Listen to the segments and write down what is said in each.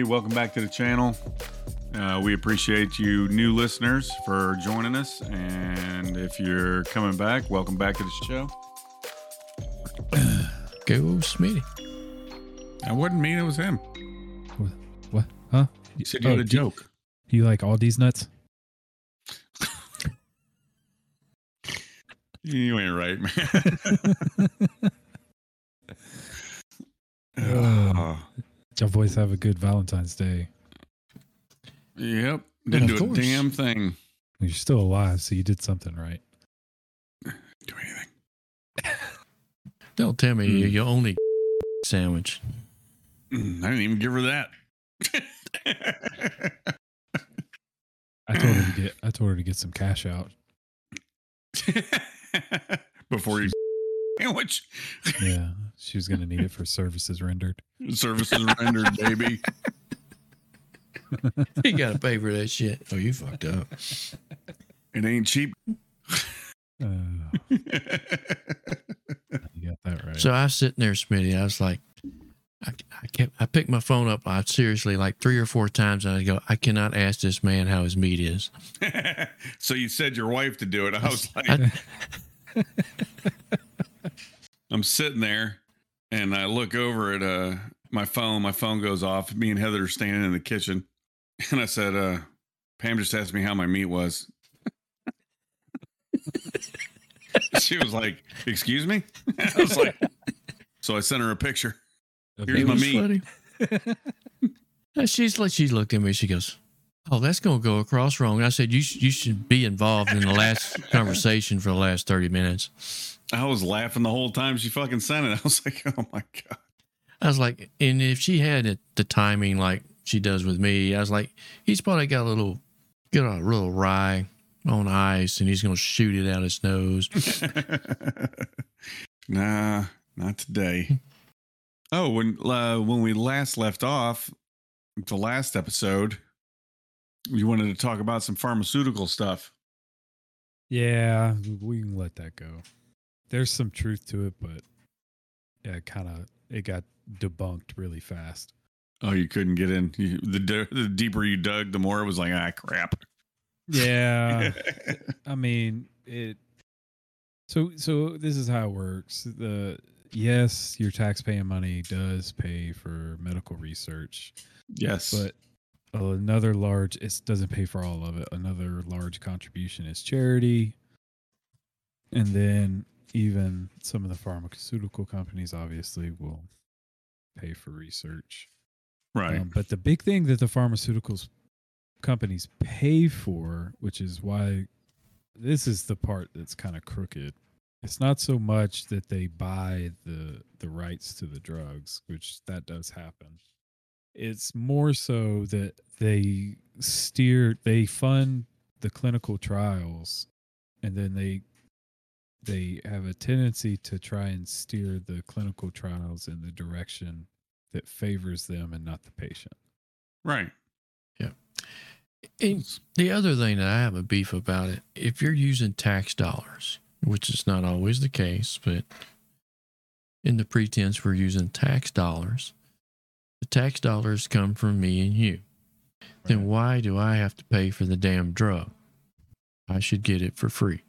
Everybody, welcome back to the channel. Uh, we appreciate you new listeners for joining us. And if you're coming back, welcome back to the show. Go Smitty. I wouldn't mean it was him. What? What? Huh? You said you had a do- joke. Do you like all these nuts? You ain't right, man. Oh. Did your boys have a good Valentine's Day? Yep. Didn't of do a damn thing. You're still alive, so you did something right. Do anything. Don't tell me Hmm. you only sandwich. Mm, I didn't even give her that. I told her to get. I told her to get some cash out. Before you sandwich Yeah, she was gonna need it for services rendered. services rendered, baby. you gotta pay for that shit. Oh, you fucked up. It ain't cheap. Uh, you got that right. So I was sitting there, Smitty. I was like, I, I kept, I picked my phone up. I seriously like three or four times, and I go, I cannot ask this man how his meat is. so you said your wife to do it. I was like, I- I'm sitting there and I look over at uh my phone. My phone goes off. Me and Heather are standing in the kitchen. And I said, uh, Pam just asked me how my meat was. she was like, Excuse me? I was like, So I sent her a picture. Here's my meat. funny. She's like, she looked at me. She goes, "Oh, that's gonna go across wrong." And I said, "You sh- you should be involved in the last conversation for the last thirty minutes." I was laughing the whole time she fucking sent it. I was like, Oh my God. I was like, and if she had it, the timing like she does with me, I was like, he's probably got a little, got a little rye on ice, and he's gonna shoot it out his nose. nah, not today. Oh, when uh, when we last left off, the last episode, you wanted to talk about some pharmaceutical stuff. yeah, we can let that go. There's some truth to it, but yeah, kind of it got debunked really fast. Oh, you couldn't get in. You, the the deeper you dug, the more it was like, ah, crap. Yeah, I mean it. So so this is how it works. The yes, your tax-paying money does pay for medical research, yes, but another large it doesn't pay for all of it. Another large contribution is charity, and then even some of the pharmaceutical companies obviously will pay for research. right. Um, but the big thing that the pharmaceuticals companies pay for, which is why this is the part that's kind of crooked. It's not so much that they buy the the rights to the drugs, which that does happen. It's more so that they steer they fund the clinical trials and then they they have a tendency to try and steer the clinical trials in the direction that favors them and not the patient. right. Yeah. And the other thing that I have a beef about it, if you're using tax dollars, which is not always the case, but in the pretense we're using tax dollars, the tax dollars come from me and you. Then why do I have to pay for the damn drug? I should get it for free.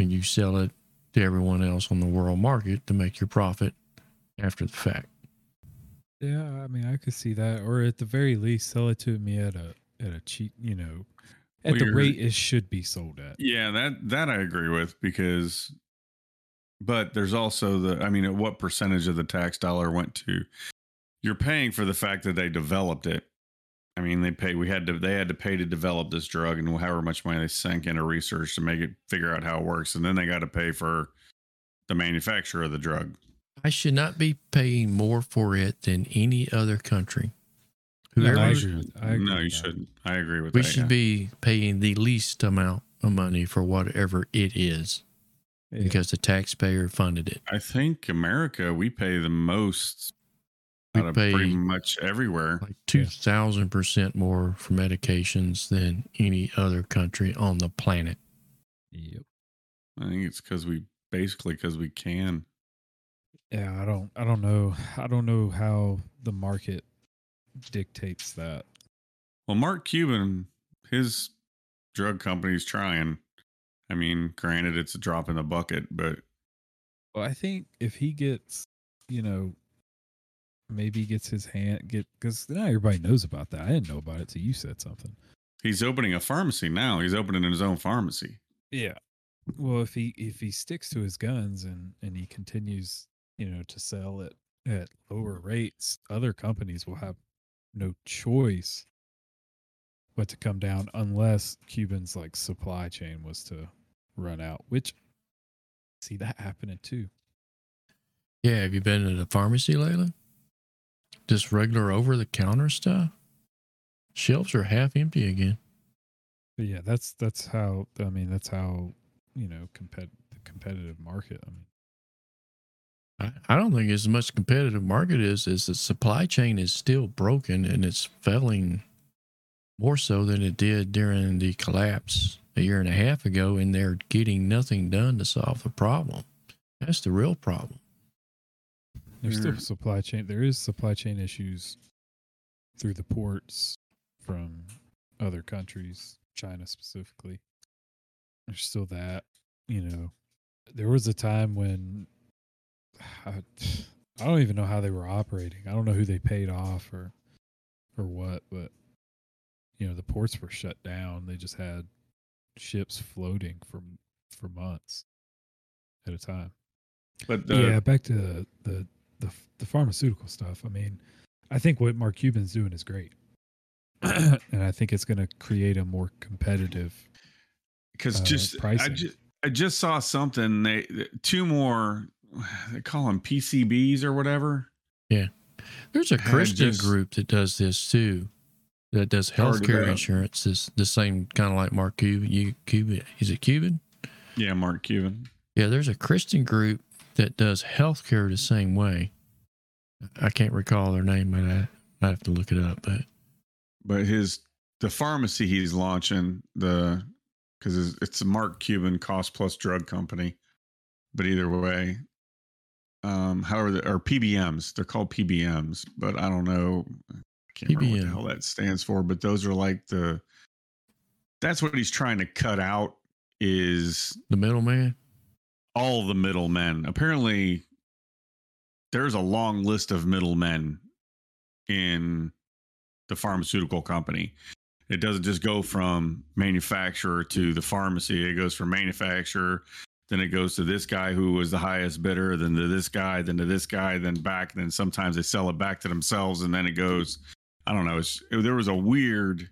And you sell it to everyone else on the world market to make your profit after the fact. Yeah, I mean, I could see that, or at the very least, sell it to me at a at a cheap, you know, at Well, the rate it should be sold at. Yeah, that that I agree with because, but there's also the. I mean, at what percentage of the tax dollar went to? You're paying for the fact that they developed it. I mean, they pay. We had to. They had to pay to develop this drug, and however much money they sank into research to make it figure out how it works, and then they got to pay for the manufacturer of the drug. I should not be paying more for it than any other country. No, I agree with- I no, you shouldn't. I agree with we that. We should yeah. be paying the least amount of money for whatever it is Yeah. because the taxpayer funded it. I think America, we pay the most We out of pay pretty much everywhere. like 2,000% more for medications than any other country on the planet. Yep. I think it's because we basically because we can. Yeah, I don't I don't know. I don't know how the market dictates that. Well, Mark Cuban, his drug company's trying. I mean, granted, it's a drop in the bucket, but Well, I think if he gets, you know, maybe gets his hand get because now everybody knows about that. I didn't know about it till you said something. he's opening a pharmacy now. He's opening his own pharmacy. Yeah. Well, if he if he sticks to his guns and and he continues, you know, to sell it at lower rates, other companies will have no choice but to come down unless Cuban's like supply chain was to run out, which see that happening too. Yeah, have you been to a pharmacy lately? Just regular over the counter stuff. Shelves are half empty again. Yeah, that's that's how I mean that's how you know compet the competitive market. I mean, I, don't think as much competitive market is is the supply chain is still broken and it's failing more so than it did during the collapse a year and a half ago, and they're getting nothing done to solve the problem. That's the real problem. There's still mm. supply chain. There is supply chain issues through the ports from other countries, China specifically. There's still that. You know, there was a time when I, I don't even know how they were operating. I don't know who they paid off or or what, but you know, the ports were shut down. They just had ships floating for for months at a time. But the, yeah, back to the, the the the pharmaceutical stuff. I mean, I think what Mark Cuban's doing is great, and I think it's going to create a more competitive. because uh, just I just I just saw something. They two more. They call them PCBs or whatever. Yeah, there's a Christian just- group that does this too. That does Heard healthcare insurance. Is the same kind of like Mark Cuban. You Cuban is it Cuban? Yeah, Mark Cuban. Yeah, there's a Christian group that does healthcare the same way. I can't recall their name, but I I have to look it up. But But his the pharmacy he's launching the because it's a Mark Cuban cost plus drug company. But either way, um, however, the, or PBMs, they're called PBMs, but I don't know. I can't remember what the hell that stands for. But those are like the. That's what he's trying to cut out is the middleman. All the middlemen. Apparently, there's a long list of middlemen in the pharmaceutical company. It doesn't just go from manufacturer to the pharmacy. It goes from manufacturer, then it goes to this guy who was the highest bidder, then to this guy, then to this guy, then back. Then sometimes they sell it back to themselves, and then it goes. I don't know. It's, there was a weird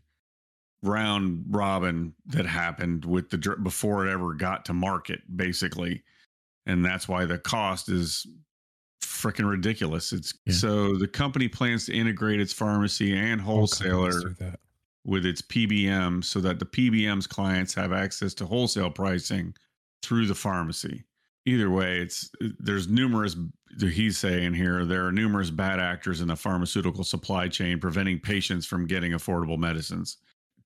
round robin that happened with the before it ever got to market, basically, and that's why the cost is freaking ridiculous. It's Yeah. so the company plans to integrate its pharmacy and wholesaler with its PBM so that the PBM's clients have access to wholesale pricing through the pharmacy. Either way, it's there's numerous he's saying here there are numerous bad actors in the pharmaceutical supply chain preventing patients from getting affordable medicines.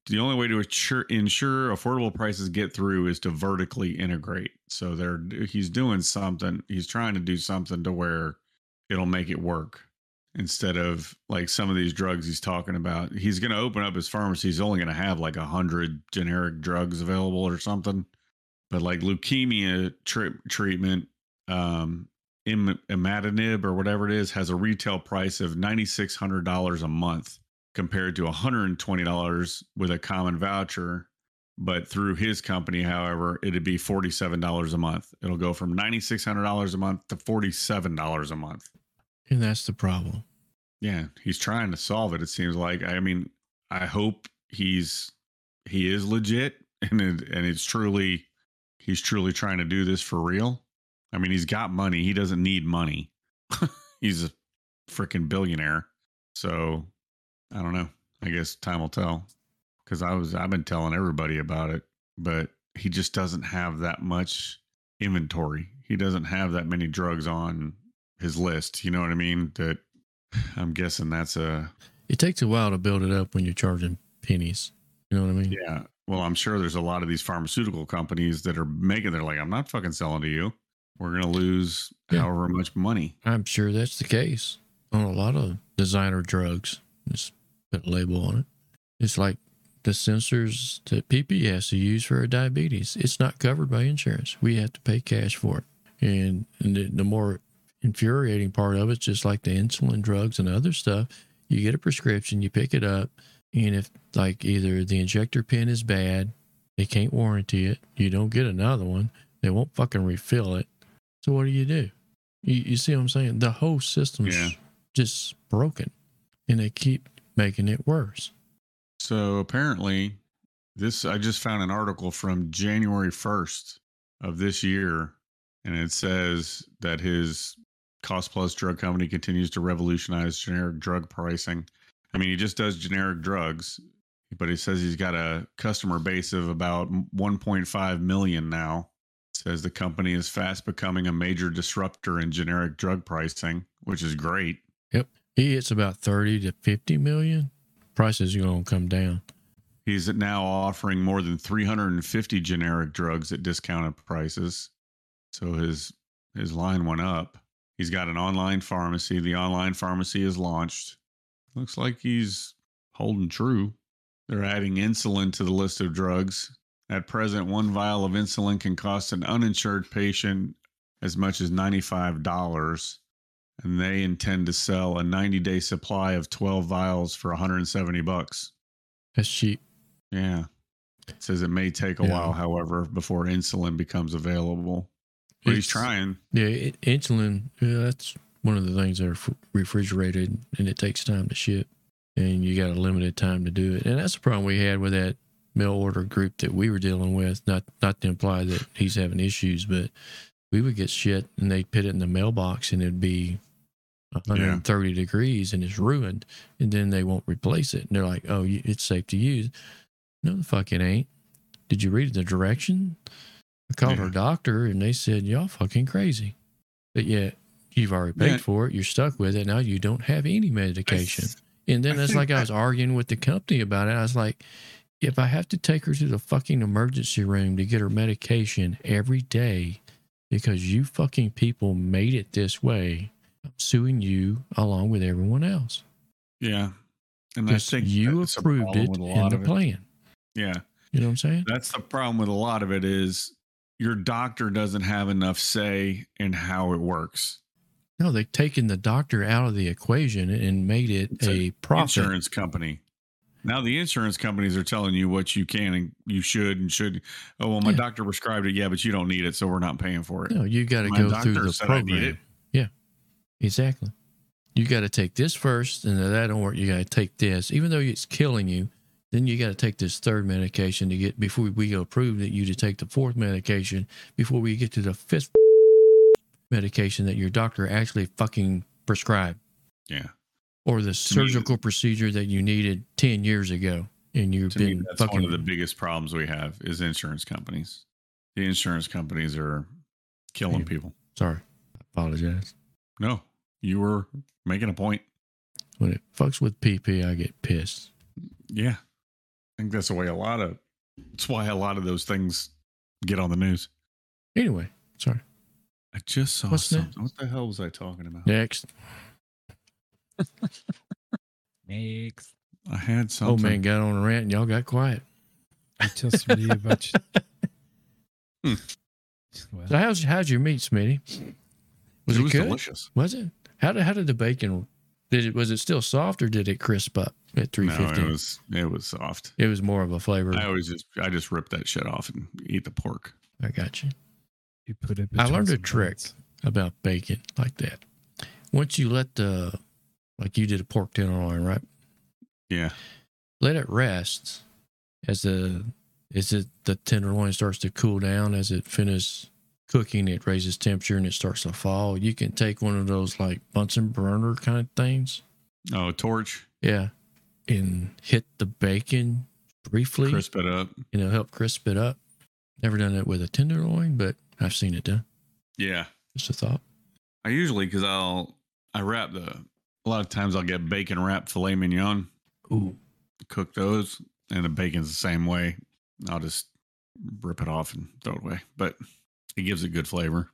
The only way to ensure, affordable prices get through is to vertically integrate. So they're he's doing something. He's trying to do something to where it'll make it work instead of like some of these drugs he's talking about. He's going to open up his pharmacy. He's only going to have like a hundred generic drugs available or something. But like leukemia tri- treatment, um, im- imatinib or whatever it is, has a retail price of ninety six hundred dollars a month compared to one hundred and twenty dollars with a common voucher. But through his company, however, it'd be forty seven dollars a month. It'll go from ninety six hundred dollars a month to forty seven dollars a month. And that's the problem. Yeah, he's trying to solve it. It seems like. I mean, I hope he's he is legit, and it, and it's truly he's truly trying to do this for real. I mean, he's got money. He doesn't need money. he's a freaking billionaire. So I don't know. I guess time will tell. Because I was I've been telling everybody about it, but he just doesn't have that much inventory. He doesn't have that many drugs on his list. You know what I mean? That I'm guessing that's a It takes a while to build it up when you're charging pennies. You know what I mean? yeah. Well, I'm sure there's a lot of these pharmaceutical companies that are making. They're like, I'm not fucking selling to you. We're gonna lose Yeah. however much money. I'm sure that's the case on a lot of designer drugs. Just put a label on it. It's like the sensors that PP has to use for a diabetes. It's not covered by insurance. We have to pay cash for it. And, and the, the more infuriating part of it's just like the insulin drugs and other stuff. You get a prescription, you pick it up, and if like either the injector pin is bad, they can't warranty it, you don't get another one, they won't fucking refill it. So what do you do? You, you see what I'm saying? The whole system's Yeah. just broken, and they keep making it worse. So apparently, this I just found an article from January 1st of this year, and it says that his cost plus drug company continues to revolutionize generic drug pricing. I mean, he just does generic drugs, but he says he's got a customer base of about 1.5 million now. Says the company is fast becoming a major disruptor in generic drug pricing, which is great. He hits about 30 to 50 million. Prices are going to come down. He's now offering more than 350 generic drugs at discounted prices. So his his line went up. He's got an online pharmacy. The online pharmacy is launched. Looks like he's holding true. They're adding insulin to the list of drugs. At present, one vial of insulin can cost an uninsured patient as much as $95 and they intend to sell a 90 day supply of 12 vials for 170 bucks. That's cheap. Yeah. It says it may take a Yeah. while, however, before insulin becomes available. But he's trying. Yeah, it, insulin, yeah, that's one of the things that are refrigerated and it takes time to ship. And you got a limited time to do it. And that's the problem we had with that mail order group that we were dealing with. Not not to imply that he's having issues, but we would get shit and they'd put it in the mailbox and it'd be 130 degrees and it's ruined. And then they won't replace it. And they're like, oh, it's safe to use. No, the fuck it ain't. Did you read the direction? I called Yeah. our doctor and they said, y'all fucking crazy. But yet, you've already paid Yeah. for it. You're stuck with it. Now you don't have any medication. And then I it's like I was arguing with the company about it. I was like, if I have to take her to the fucking emergency room to get her medication every day because you fucking people made it this way, suing you along with everyone else. Yeah. And I think you approved it in the it. plan. Yeah. You know what I'm saying? That's the problem with a lot of it is your doctor doesn't have enough say in how it works. No, they've taken the doctor out of the equation and made it It's a profit. Insurance company. Now the insurance companies are telling you what you can and you should and should. Oh well, my Yeah. doctor prescribed it. Yeah, but you don't need it, so we're not paying for it. No, you got to go through the program. Exactly. You got to take this first, and if that don't work, you got to take this. Even though it's killing you, then you got to take this third medication to get before we approve that you to take the fourth medication before we get to the fifth medication that your doctor actually fucking prescribed, Yeah. or the me, surgical procedure that you needed ten years ago, and you've To me, been that's fucking one of the biggest problems we have is insurance companies. The insurance companies are killing Yeah. people. sorry. I apologize. No, you were making a point. When it fucks with PP, I get pissed. Yeah. I think that's the way a lot of that's why a lot of those things get on the news. Anyway, sorry. I just saw What's something. next? What the hell was I talking about? Next. Next. I had something. Oh something. man, got on a rant and y'all got quiet. I just read about you. Hmm. Well, So how's how's your meat, Smitty? Was it it, was good? delicious. Was it? How did how did the bacon? Did it was it still soft or did it crisp up at three fifty? No, it was it was soft. it was more of a flavor. I always just I just rip that shit off and eat the pork. I got you. you put it. I learned a some trick buns. about bacon like that. Once you let the like you did a pork tenderloin, right? Yeah. Let it rest as the as it the tenderloin starts to cool down as it finishes cooking. It raises temperature and it starts to fall. You can take one of those like Bunsen burner kind of things, Oh, torch, yeah, and hit the bacon briefly, crisp it up. and it'll help crisp it up. Never done it with a tenderloin, but I've seen it done. Yeah. Just a thought. I usually because I'll I wrap the a lot of times I'll get bacon wrapped filet mignon, Ooh, cook those, and the bacon's the same way. I'll just rip it off and throw it away, but it gives it good flavor.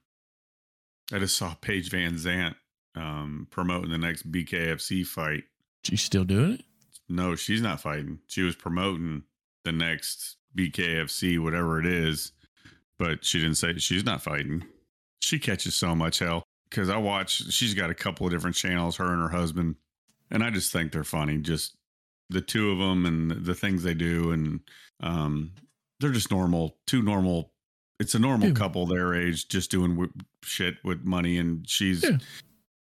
I just saw Paige VanZant um, promoting the next BKFC fight. She's still doing it? No, she's not fighting. She was promoting the next BKFC, whatever it is, but she didn't say she's not fighting. She catches so much hell because I watch. She's got a couple of different channels, her and her husband, and I just think they're funny. Just the two of them and the things they do, and um, they're just normal, two normal. It's a normal Yeah. couple their age, just doing w- shit with money, and she's Yeah.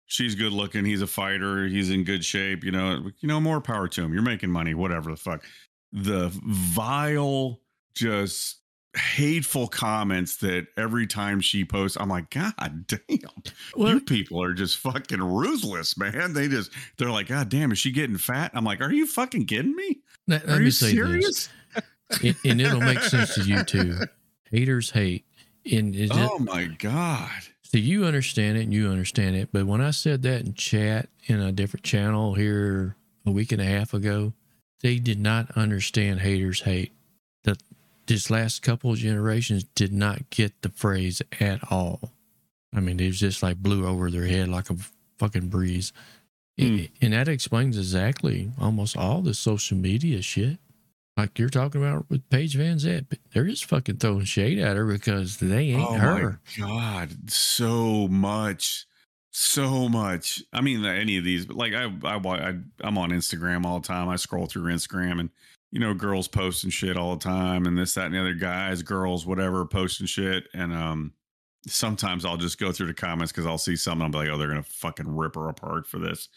she's good looking. He's a fighter. He's in good shape. You know, you know, more power to him. You're making money, whatever the fuck. The vile, just hateful comments that every time she posts, I'm like, God damn, Well, you people are just fucking ruthless, man. They just, they're like, God damn, is she getting fat? I'm like, Are you fucking kidding me? let, let Are me you serious? and it'll make sense to you too. Haters hate. And just, Oh my God. So you understand it and you understand it. But when I said that in chat in a different channel here a week and a half ago, they did not understand haters hate. That this last couple of generations did not get the phrase at all. I mean, it was just like blew over their head like a fucking breeze. Hmm. And that explains exactly almost all the social media shit. Like you're talking about with Paige VanZant, but they're just fucking throwing shade at her because they ain't oh her. my God. So much. So much. I mean, any of these, but like I, I, I, I'm on Instagram all the time. I scroll through Instagram and, you know, girls posting shit all the time and this, that, and the other guys, girls, whatever, posting shit. And, um, sometimes I'll just go through the comments because I'll see something. I'll be like, oh, they're going to fucking rip her apart for this.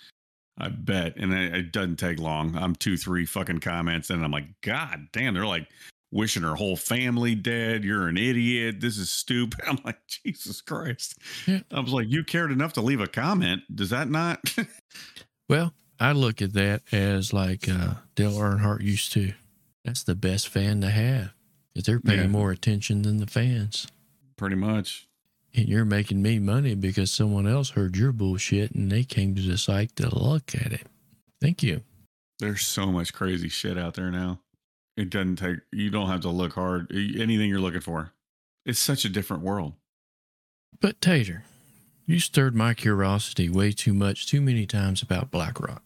I bet. And it, doesn't take long. I'm two, three fucking comments. And I'm like, God damn, they're like, wishing her whole family dead. You're an idiot. This is stupid. I'm like, Jesus Christ. Yeah. I was like, you cared enough to leave a comment. Does that not? Well, I look at that as like uh, Dale Earnhardt used to. That's the best fan to have because they're paying Yeah. more attention than the fans. Pretty much. And you're making me money because someone else heard your bullshit and they came to the site to look at it. Thank you. There's so much crazy shit out there now. It doesn't take, you don't have to look hard. Anything you're looking for. It's such a different world. But Tater, you stirred my curiosity way too much, too many times about BlackRock.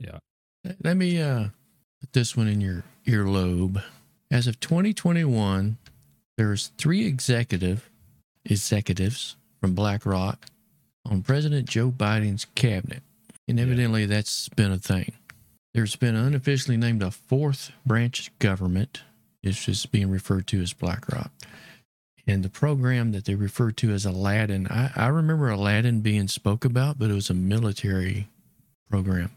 Yeah. Let me uh, put this one in your earlobe. As of 2021, there's three executive executives from BlackRock on President Joe Biden's cabinet, and Yeah. evidently that's been a thing. There's been unofficially named a fourth branch government. It's just being referred to as BlackRock. And the program that they refer to as Aladdin, I, I remember Aladdin being spoke about, but it was a military program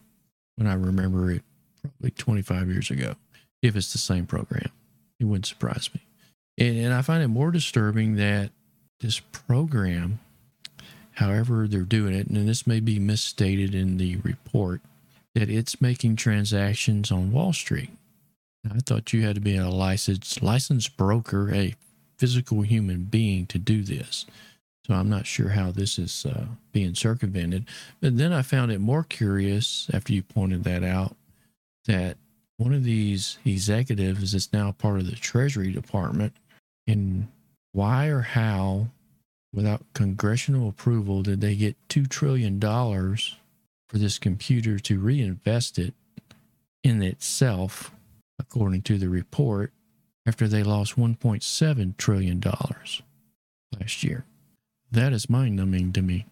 when I remember it probably 25 years ago. If it's the same program, it wouldn't surprise me. And, and I find it more disturbing that this program, however they're doing it, and this may be misstated in the report, that it's making transactions on Wall Street. I thought you had to be a licensed licensed broker, a physical human being to do this. So I'm not sure how this is uh, being circumvented. But then I found it more curious after you pointed that out that one of these executives is now part of the Treasury Department. And why or how, without congressional approval, did they get $2 trillion for this computer to reinvest it in itself, according to the report, after they lost $1.7 trillion last year? That is mind numbing to me.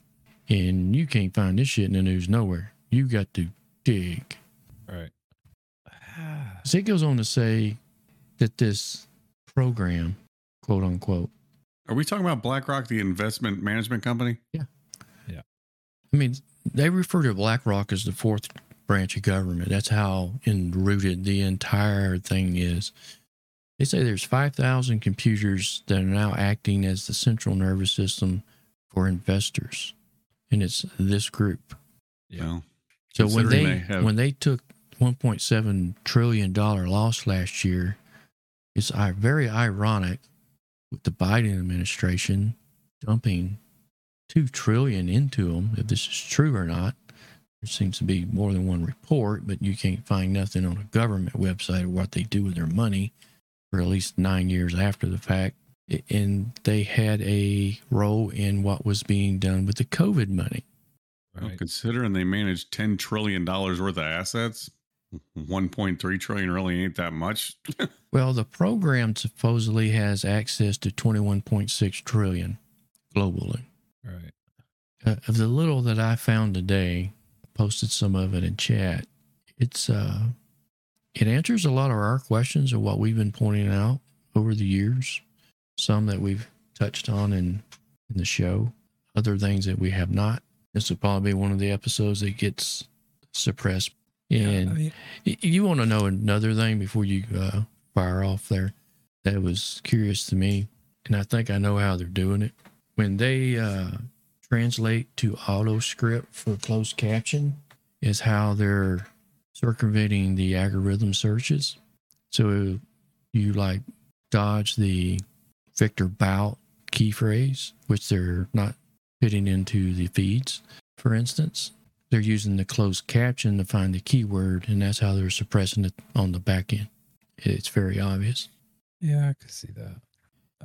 And you can't find this shit in the news nowhere. You got to dig. Right. So it goes on to say that this program, quote unquote, Are we talking about BlackRock, the investment management company? Yeah. Yeah. I mean, they refer to BlackRock as the fourth branch of government. That's how enrooted the entire thing is. They say there's 5,000 computers that are now acting as the central nervous system for investors. And it's this group. Yeah. Well, So when they, they have- when they took 1.7 trillion dollar loss last year, it's uh, very ironic with the Biden administration dumping two trillion into them. If this is true or not, there seems to be more than one report, but you can't find nothing on a government website of what they do with their money for at least nine years after the fact. And they had a role in what was being done with the COVID money. Well, considering they managed ten trillion dollars worth of assets, one point three trillion really ain't that much. Well, the program supposedly has access to 21.6 trillion globally. Right. Uh, of the little that I found today, posted some of it in chat. It's uh, it answers a lot of our questions of what we've been pointing out over the years. Some that we've touched on in in the show, other things that we have not. This will probably be one of the episodes that gets suppressed. And I mean, You want to know another thing before you uh, fire off there that was curious to me, and I think I know how they're doing it. When they uh, translate to auto script for closed caption, is how they're circumventing the algorithm searches. So you like dodge the Victor Bout key phrase, which they're not fitting into the feeds, for instance they're using the closed caption to find the keyword, and that's how they're suppressing it on the back end. It's very obvious. yeah, I could see that.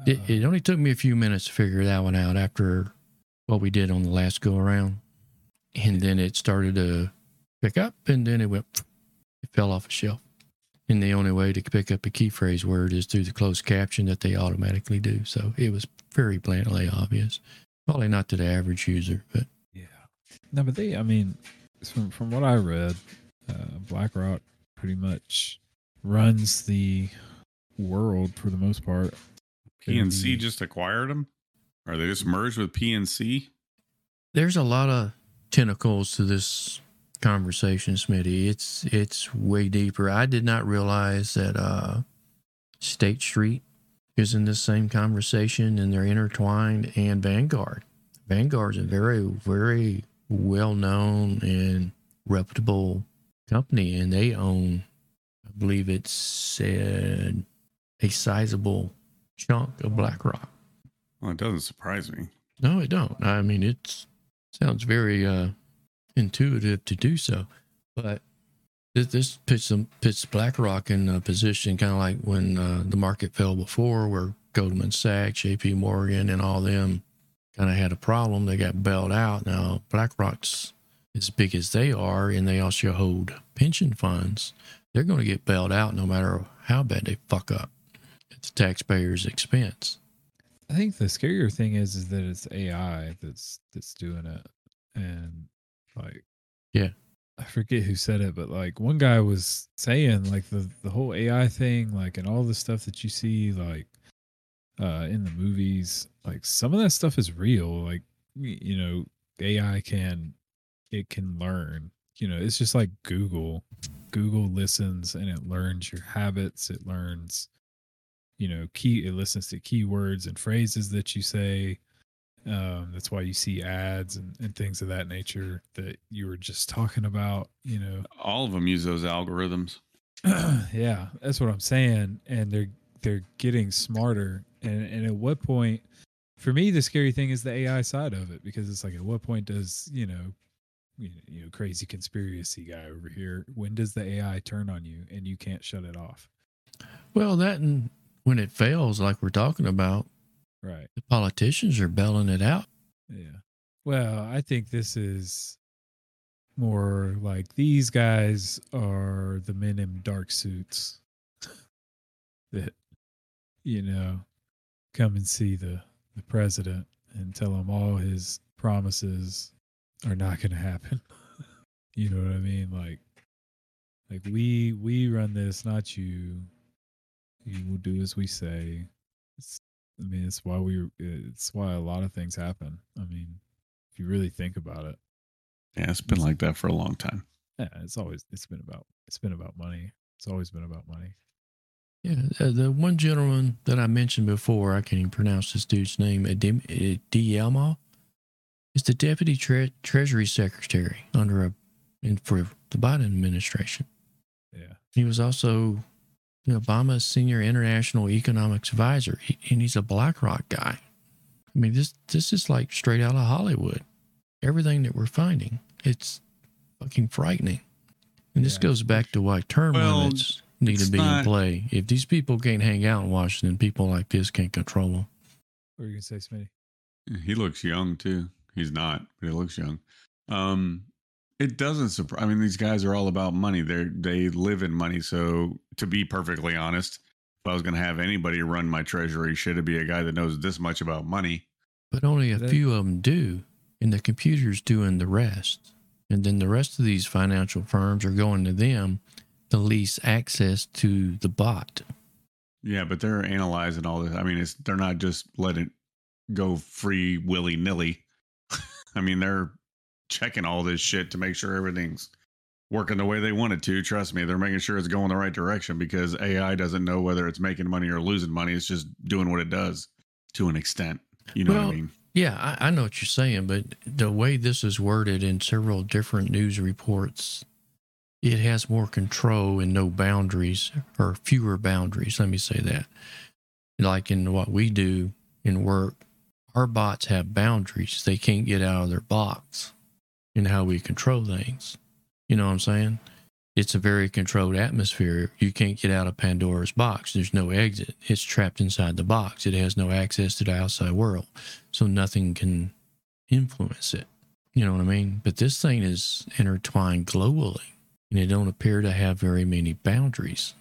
It, Uh, it only took me a few minutes to figure that one out after what we did on the last go around, and then it started to pick up, and then it went, it fell off a shelf. And the only way to pick up a key phrase word is through the closed caption that they automatically do. So it was very blatantly obvious. Probably not to the average user, but. No, but they, I mean, from from what I read, uh, BlackRock pretty much runs the world for the most part. PNC Mhm. just acquired them, or they just merged with PNC. there's a lot of tentacles to this conversation, Smitty. It's it's way deeper. I did not realize that uh, State Street is in this same conversation and they're intertwined. And Vanguard, Vanguard's a very very well known and reputable company, and they own, I believe it's said, a sizable chunk of BlackRock. Well, it doesn't surprise me. No, it don't. I mean, it sounds very uh, intuitive to do so, but this, this puts them puts BlackRock in a position kind of like when uh, the market fell before, where Goldman Sachs, J.P. Morgan, and all them kind of had a problem. They got bailed out. Now BlackRock's as big as they are, and they also hold pension funds. They're going to get bailed out no matter how bad they fuck up at the taxpayers' expense. I think the scarier thing is is that it's AI that's that's doing it, and like Yeah. I forget who said it, but like one guy was saying like the the whole AI thing, like and all the stuff that you see like uh in the movies, like some of that stuff is real. Like you know, AI can it can learn. You know, it's just like Google. Google listens and it learns your habits. It learns you know key it listens to keywords and phrases that you say um that's why you see ads and, and things of that nature that you were just talking about you know All of them use those algorithms. yeah that's what i'm saying and they're they're getting smarter and and at what point for me the scary thing is the ai side of it because it's like at what point does you know you know, crazy conspiracy guy over here when does the ai turn on you and you can't shut it off Well, that and when it fails, like we're talking about, right the politicians are bailing it out. Yeah. Well, I think this is more like these guys are the men in dark suits that, you know, come and see the, the president and tell him all his promises are not going to happen. you know what I mean? Like, like we we run this, not you. You will do as we say. It's, I mean, it's why we. It's why a lot of things happen. I mean, if you really think about it, Yeah, it's been like that for a long time. yeah, it's always it's been about it's been about money. It's always been about money. Yeah, the, the one gentleman that I mentioned before, I can't even pronounce this dude's name, Adim- uh, Dielma, is the deputy tre- treasury secretary under a in, for the Biden administration. Yeah, He was also Obama's senior international economics advisor, he, and he's a BlackRock guy. I mean, this this is like straight out of Hollywood. Everything that we're finding, it's fucking frightening. And this Yeah. goes back to why term Well, limits need to it's be in play. If these people can't hang out in Washington, people like this can't control them. what are you gonna say, Smitty? He looks young too. He's not, but he looks young. Um, it doesn't surprise. I mean, these guys are all about money. They they live in money. So to be perfectly honest, if I was going to have anybody run my treasury, should it be a guy that knows this much about money? But only a That- few of them do, and the computer's doing the rest. And then the rest of these financial firms are going to them to lease access to the bot. Yeah, but they're analyzing all this. I mean, it's they're not just letting it go free willy nilly. I mean, they're checking all this shit to make sure everything's working the way they want it to. Trust me, they're making sure it's going the right direction because AI doesn't know whether it's making money or losing money. It's just doing what it does to an extent. You know what I mean? Yeah, I, I know what you're saying, but the way this is worded in several different news reports, it has more control and no boundaries or fewer boundaries. Let me say that. Like in what we do in work, our bots have boundaries. They can't get out of their box in how we control things. You know what I'm saying? It's a very controlled atmosphere. You can't get out of Pandora's box. There's no exit. It's trapped inside the box. It has no access to the outside world so nothing can influence it. You know what I mean? But this thing is intertwined globally, and it don't appear to have very many boundaries.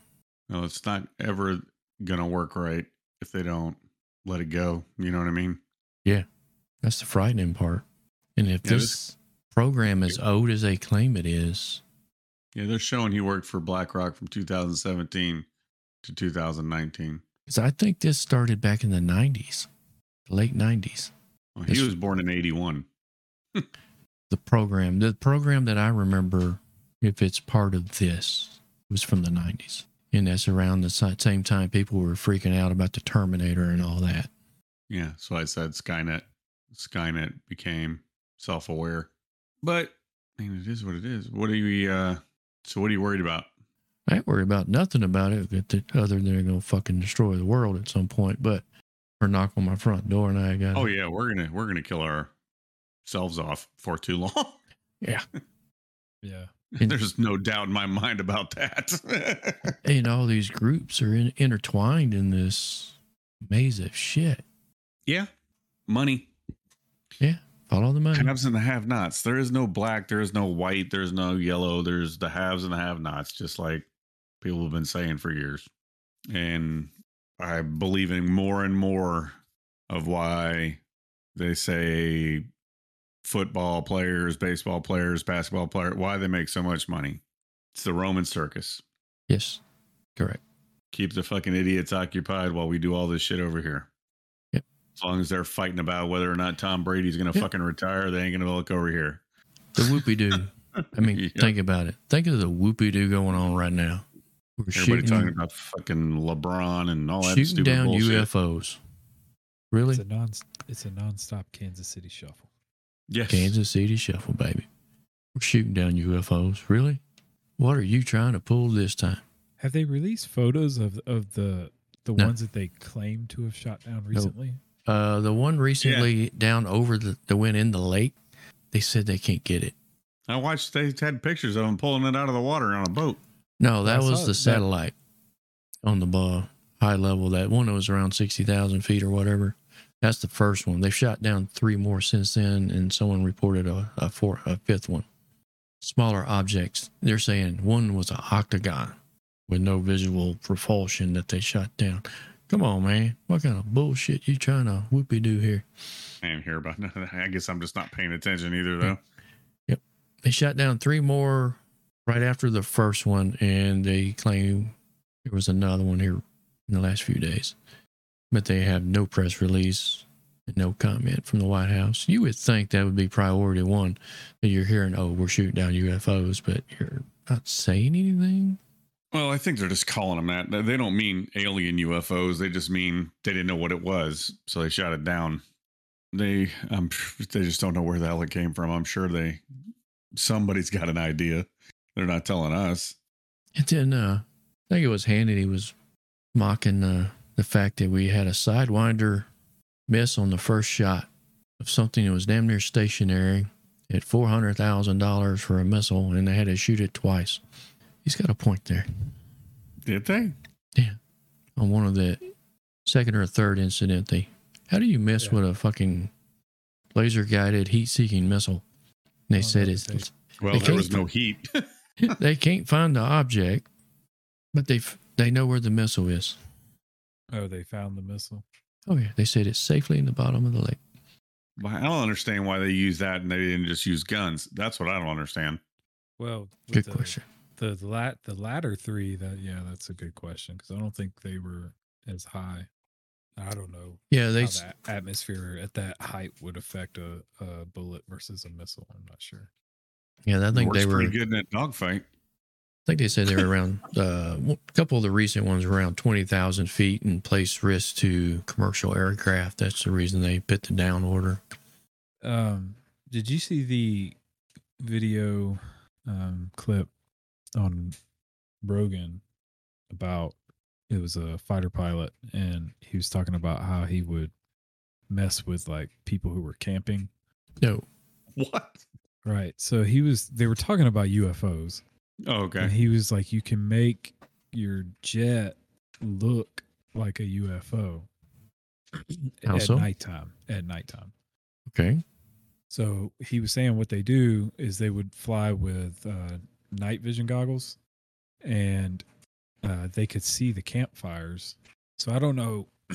No, it's not ever gonna work right if they don't let it go. You know what I mean? Yeah. That's the frightening part. And if Yeah, this, this- program is old as they claim it is, Yeah, they're showing he worked for BlackRock from 2017 to 2019. because I think this started back in the '90s, late '90s. Well, he This- was born in 81. The program, the program that I remember, if it's part of this, it was from the '90s, and that's around the same time people were freaking out about the Terminator and all that. Yeah, so I said Skynet. Skynet became self-aware, but I mean, it is what it is. What are you? Uh, so what are you worried about? I ain't worried about nothing about it other than they're gonna fucking destroy the world at some point, but or knock on my front door and I got Oh yeah, we're gonna we're gonna kill ourselves off for too long. yeah. Yeah. And- There's no doubt in my mind about that. And all these groups are in, intertwined in this maze of shit. yeah, money. Yeah. Follow the money. Haves and the have-nots. There is no black. There is no white. There's no yellow. There's the haves and the have-nots, just like people have been saying for years. And I believe in more and more of why they say football players, baseball players, basketball players, why they make so much money. It's the Roman circus. Yes, correct. Keep the fucking idiots occupied while we do all this shit over here. Yep. As long as they're fighting about whether or not Tom Brady's going to Yep. fucking retire, they ain't going to look over here. The whoopie doo. I mean, Yeah. think about it. Think of the whoopie doo going on right now. We're Everybody shooting, talking about fucking LeBron and all that shooting stupid down bullshit. UFOs. Really? It's a non it's a nonstop Kansas City shuffle. Yes. Kansas City Shuffle, baby. We're shooting down UFOs. Really? What are you trying to pull this time? Have they released photos of of the the No. ones that they claim to have shot down recently? Uh, the one recently down over the, the went in the lake, they said they can't get it. I watched. They had pictures of them pulling it out of the water on a boat. No, that I was the that. satellite on the uh, high level. That one that was around 60,000 feet or whatever. That's the first one. They've shot down three more since then, and someone reported a, a, four, a fifth one. Smaller objects. They're saying one was an octagon with no visual propulsion that they shot down. Come on, man. What kind of bullshit you trying to whoopie do here? I didn't hear about nothing. I guess I'm just not paying attention either, though. Yep. They shot down three more right after the first one, and they claim there was another one here in the last few days. But they have no press release and no comment from the White House. You would think that would be priority one that you're hearing, oh, we're shooting down UFOs, but you're not saying anything. Well, I think they're just calling them that. They don't mean alien UFOs. They just mean they didn't know what it was, so they shot it down. They, um, they just don't know where the hell it came from. I'm sure they, somebody's got an idea. They're not telling us. And then uh, I think it was Hannity was mocking uh, the fact that we had a sidewinder miss on the first shot of something that was damn near stationary at four hundred thousand dollars for a missile, and they had to shoot it twice. He's got a point there Did they? Yeah. On one of the second or third incident. They, how do you miss Yeah. with a fucking laser guided heat seeking missile? they on said the it's. Well, there was no heat. they can't find the object, but they they know where the missile is. Oh, they found the missile. Oh yeah, they said it's safely in the bottom of the lake. But I don't understand why they use that and they didn't just use guns. That's what I don't understand. Well, Good the, question. The the lat the latter three that yeah, that's a good question because I don't think they were as high. I don't know Yeah, they how that atmosphere at that height would affect a, a bullet versus a missile. I'm not sure. yeah I think Works they were. pretty good in that dogfight. Think they said they were around. Uh, a couple of the recent ones were around twenty thousand feet and place risk to commercial aircraft. That's the reason they put the down order. Um, did you see the video um, clip on Rogan about it was a fighter pilot and he was talking about how he would mess with like people who were camping. No, What? Right. So he was they were talking about UFOs. Oh, And okay. he was like you can make your jet look like a UFO How at so? nighttime. At nighttime. okay, So he was saying what they do is they would fly with uh, night vision goggles, and uh, they could see the campfires. So I don't know,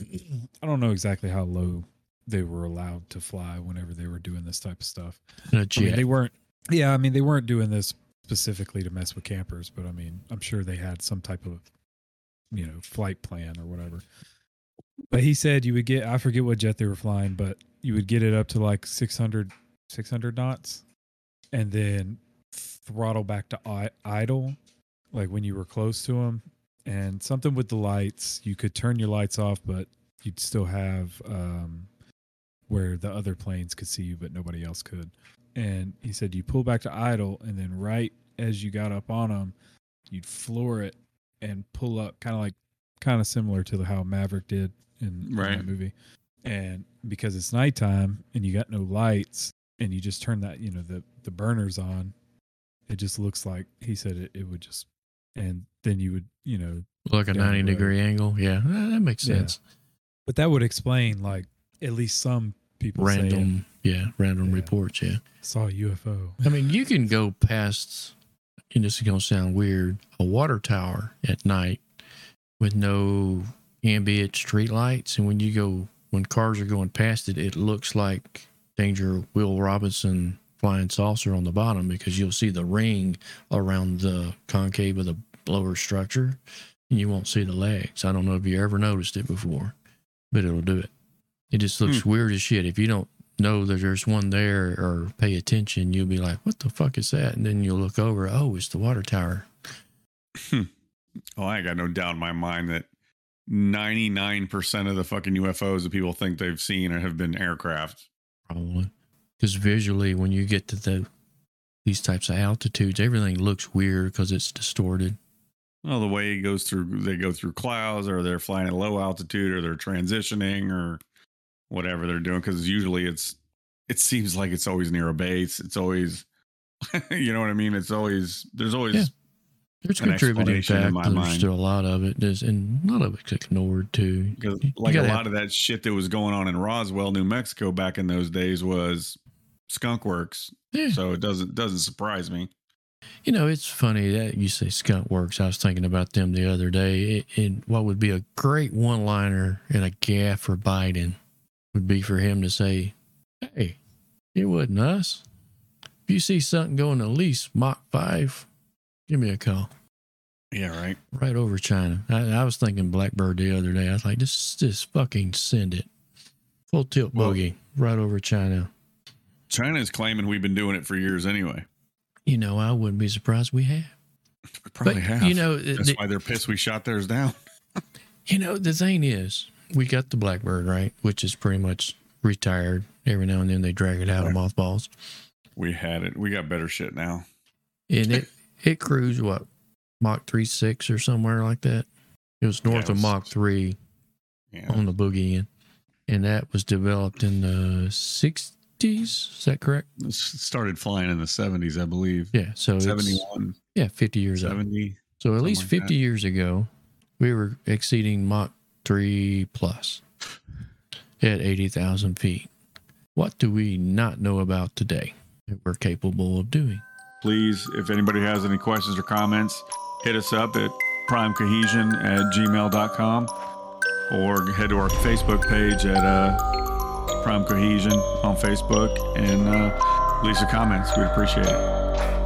I don't know exactly how low they were allowed to fly whenever they were doing this type of stuff. and a I mean, they weren't. Yeah, I mean, they weren't doing this specifically to mess with campers, but I mean, I'm sure they had some type of, you know, flight plan or whatever. But he said you would get, I forget what jet they were flying, but you would get it up to like 600, 600 knots and then throttle back to idle, like when you were close to them. And something with the lights, you could turn your lights off, but you'd still have um, where the other planes could see you, but nobody else could and he said you pull back to idle and then right as you got up on them you'd floor it and pull up kind of like kind of similar to how maverick did in, in that movie and because it's nighttime and you got no lights and you just turn that you know the the burners on it just looks like he said it, it would just and then you would you know like a ninety degree angle. Yeah, that makes Yeah. sense. but that would explain like at least some people saying, Random, yeah, random Yeah. reports. Yeah. saw a ufo I mean, you can go past, and this is going to sound weird, a water tower at night with no ambient street lights. And when you go, when cars are going past it, it looks like Danger Will Robinson flying saucer on the bottom because you'll see the ring around the concave of the blower structure and you won't see the legs. I don't know if you ever noticed it before, but it'll do it. It just looks hmm. weird as shit. If you don't know that there's one there or pay attention, you'll be like, what the fuck is that? And then you'll look over, oh, it's the water tower. Hmm. Oh, I got no doubt in my mind that 99% of the fucking UFOs that people think they've seen have been aircraft. Probably. Because visually, when you get to the these types of altitudes, everything looks weird because it's distorted. Well, the way it goes through, they go through clouds, or they're flying at low altitude, or they're transitioning, or whatever they're doing. Because usually it's, it seems like it's always near a base. It's always, you know what I mean? It's always there's always Yeah. There's An contributing factors mind. to a lot of it, There's, and a lot of it's ignored too. because like a lot have- of that shit that was going on in Roswell, New Mexico, back in those days was skunk works. Yeah. So it doesn't doesn't surprise me. You know, it's funny that you say Skunk Works. I was thinking about them the other day. And what would be a great one liner and a gaff for Biden would be for him to say, Hey, it wasn't us. If you see something going at least Mach 5, give me a call. Yeah, right. Right over China. I, I was thinking Blackbird the other day. I was like, just, just fucking send it. Full tilt Well- boogie right over China. China is claiming we've been doing it for years anyway. You know, I wouldn't be surprised we have. We probably but, have. you know, that's the- why they're pissed we shot theirs down. You know, the thing is, we got the Blackbird, right? Which is pretty much retired. Every now and then they drag it out of mothballs. We had it. We got better shit now. And it, it cruised, what, Mach 3 6 or somewhere like that? It was north it of was- Mach 3 Yeah. on the boogie end. And that was developed in the 60s. Is that correct? It started flying in the 70s, I believe. Yeah. So 71, yeah, 50 years. 70. So at least 50 that. years ago, we were exceeding Mach 3 plus at 80,000 feet. What do we not know about today? that we're capable of doing. Please, if anybody has any questions or comments, hit us up at primecohesion at gmail.com or head to our Facebook page at uh, Prime Cohesion on Facebook and uh, leave some comments. We'd appreciate it.